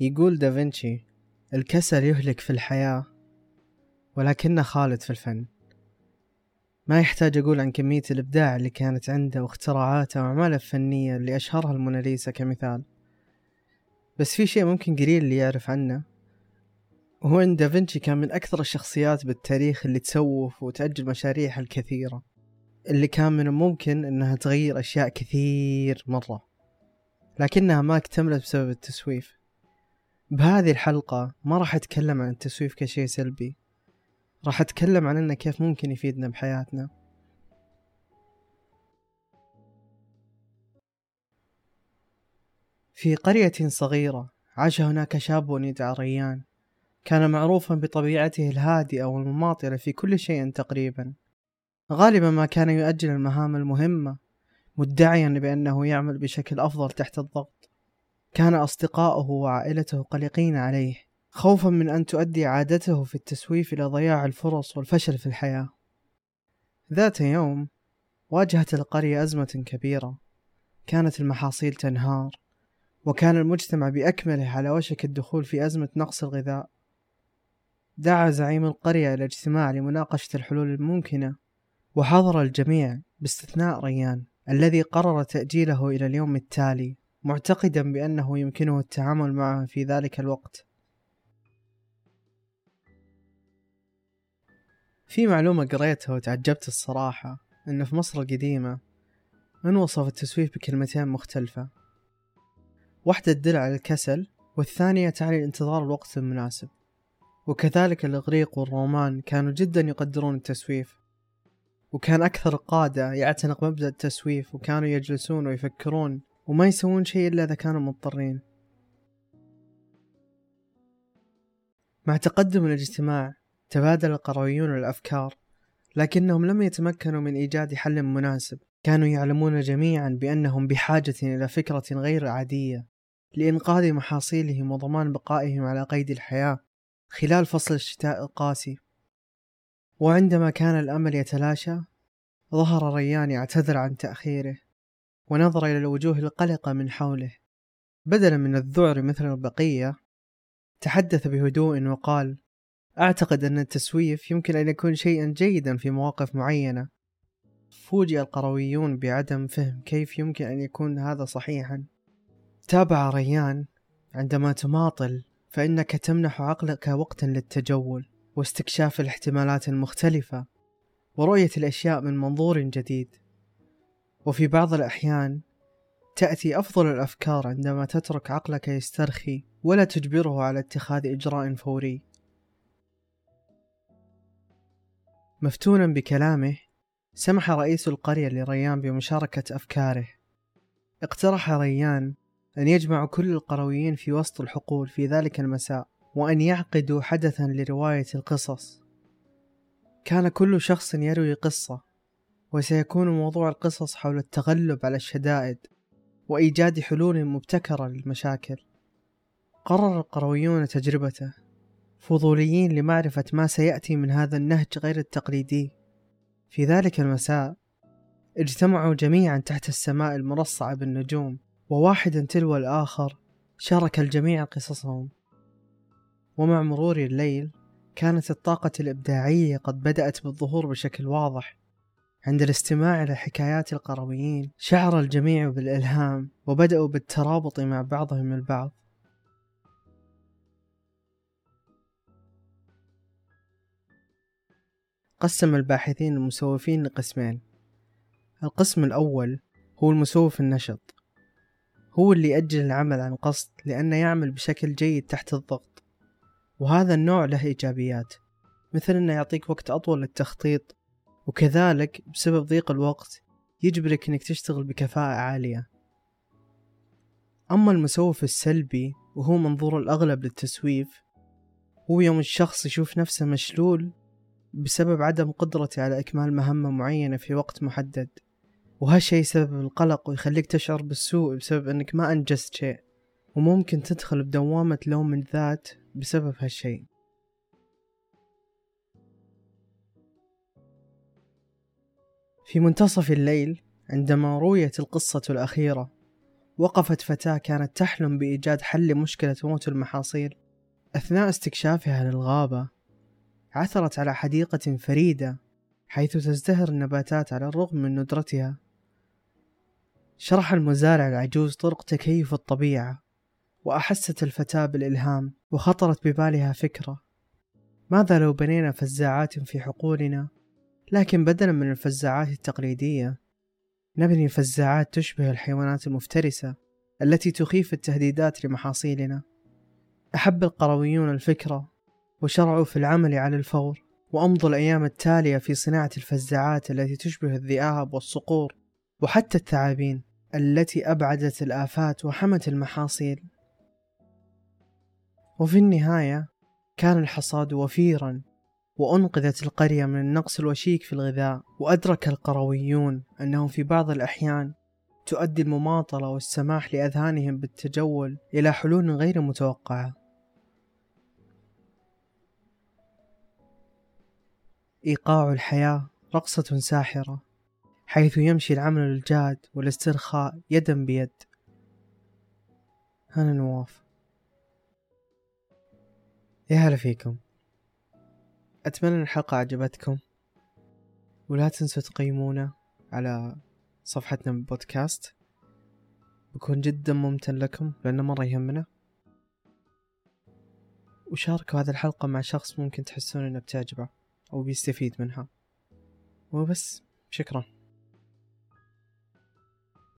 يقول دافنشي الكسل يهلك في الحياة ولكنه خالد في الفن. ما يحتاج أقول عن كمية الإبداع اللي كانت عنده واختراعاته وأعماله الفنية اللي أشهرها الموناليزا كمثال. بس في شيء ممكن قليل اللي يعرف عنه وهو أن دافنشي كان من أكثر الشخصيات بالتاريخ اللي تسوف وتأجل مشاريعها الكثيرة اللي كان من الممكن أنها تغير أشياء كثير مرة لكنها ما اكتملت بسبب التسويف. بهذه الحلقة ما راح أتكلم عن التسويف كشيء سلبي. راح أتكلم عن إنه كيف ممكن يفيدنا بحياتنا. في قرية صغيرة عاش هناك شاب يدعى ريان. كان معروفا بطبيعته الهادئة والمماطلة في كل شيء تقريبا. غالبا ما كان يؤجل المهام المهمة مدعيا بأنه يعمل بشكل أفضل تحت الضغط. كان أصدقاؤه وعائلته قلقين عليه خوفا من أن تؤدي عادته في التسويف إلى ضياع الفرص والفشل في الحياة. ذات يوم واجهت القرية أزمة كبيرة. كانت المحاصيل تنهار وكان المجتمع بأكمله على وشك الدخول في أزمة نقص الغذاء. دعا زعيم القرية إلى اجتماع لمناقشة الحلول الممكنة وحضر الجميع باستثناء ريان الذي قرر تأجيله إلى اليوم التالي. معتقدا بأنه يمكنه التعامل معه في ذلك الوقت. في معلومة قريتها وتعجبت الصراحة أن في مصر القديمة من وصف التسويف بكلمتين مختلفة. واحدة تدل على الكسل والثانية تعني انتظار الوقت المناسب. وكذلك الإغريق والرومان كانوا جدا يقدرون التسويف. وكان أكثر القادة يعتنق مبدأ التسويف وكانوا يجلسون ويفكرون وما يسوون شيء إلا إذا كانوا مضطرين. مع تقدم الاجتماع تبادل القرويون الأفكار لكنهم لم يتمكنوا من إيجاد حل مناسب. كانوا يعلمون جميعا بأنهم بحاجة إلى فكرة غير عادية لإنقاذ محاصيلهم وضمان بقائهم على قيد الحياة خلال فصل الشتاء القاسي. وعندما كان الأمل يتلاشى ظهر ريان يعتذر عن تأخيره. ونظر إلى الوجوه القلقة من حوله. بدلا من الذعر مثل البقية تحدث بهدوء وقال أعتقد أن التسويف يمكن أن يكون شيئا جيدا في مواقف معينة. فوجئ القرويون بعدم فهم كيف يمكن أن يكون هذا صحيحا. تابع ريان عندما تماطل فإنك تمنح عقلك وقتا للتجول واستكشاف الاحتمالات المختلفة ورؤية الأشياء من منظور جديد. وفي بعض الأحيان تأتي أفضل الأفكار عندما تترك عقلك يسترخي ولا تجبره على اتخاذ إجراء فوري. مفتونا بكلامه سمح رئيس القرية لريان بمشاركة أفكاره. اقترح ريان أن يجمع كل القرويين في وسط الحقول في ذلك المساء وأن يعقدوا حدثا لرواية القصص. كان كل شخص يروي قصة وسيكون موضوع القصص حول التغلب على الشدائد وإيجاد حلول مبتكرة للمشاكل. قرر القرويون تجربته. فضوليين لمعرفة ما سيأتي من هذا النهج غير التقليدي. في ذلك المساء اجتمعوا جميعا تحت السماء المرصعة بالنجوم وواحدا تلو الآخر شارك الجميع قصصهم. ومع مرور الليل كانت الطاقة الإبداعية قد بدأت بالظهور بشكل واضح. عند الاستماع إلى حكايات القرويين شعر الجميع بالإلهام وبدأوا بالترابط مع بعضهم البعض. قسم الباحثين المسوفين لقسمين. القسم الأول هو المسوف النشط. هو اللي يأجل العمل عن قصد لأنه يعمل بشكل جيد تحت الضغط. وهذا النوع له إيجابيات مثل أنه يعطيك وقت أطول للتخطيط وكذلك بسبب ضيق الوقت يجبرك أنك تشتغل بكفاءة عالية. أما المسوف السلبي وهو منظور الأغلب للتسويف هو يوم الشخص يشوف نفسه مشلول بسبب عدم قدرته على إكمال مهمة معينة في وقت محدد. وهالشي يسبب القلق ويخليك تشعر بالسوء بسبب أنك ما أنجزت شيء وممكن تدخل بدوامة لوم الذات بسبب هالشي. في منتصف الليل عندما رويت القصة الأخيرة وقفت فتاة كانت تحلم بإيجاد حل لمشكلة موت المحاصيل. أثناء استكشافها للغابة عثرت على حديقة فريدة حيث تزدهر النباتات على الرغم من ندرتها. شرح المزارع العجوز طرق تكيف الطبيعة وأحست الفتاة بالإلهام وخطرت ببالها فكرة. ماذا لو بنينا فزاعات في حقولنا؟ لكن بدلا من الفزاعات التقليدية نبني فزاعات تشبه الحيوانات المفترسة التي تخيف التهديدات لمحاصيلنا. أحب القرويون الفكرة وشرعوا في العمل على الفور وأمضوا الأيام التالية في صناعة الفزاعات التي تشبه الذئاب والصقور وحتى الثعابين التي أبعدت الآفات وحمت المحاصيل. وفي النهاية كان الحصاد وفيرا وأنقذت القرية من النقص الوشيك في الغذاء وأدرك القرويون أنه في بعض الأحيان تؤدي المماطلة والسماح لأذهانهم بالتجول إلى حلول غير متوقعة. إيقاع الحياة رقصة ساحرة حيث يمشي العمل الجاد والاسترخاء يدا بيد. أنا نواف؟ يا هلا فيكم. أتمنى الحلقة عجبتكم. ولا تنسوا تقيمونا على صفحتنا بالبودكاست بكون جدا ممتن لكم لأنه مرة يهمنا. وشاركوا هذه الحلقة مع شخص ممكن تحسون إنه بتعجبه أو بيستفيد منها. وبس شكرا.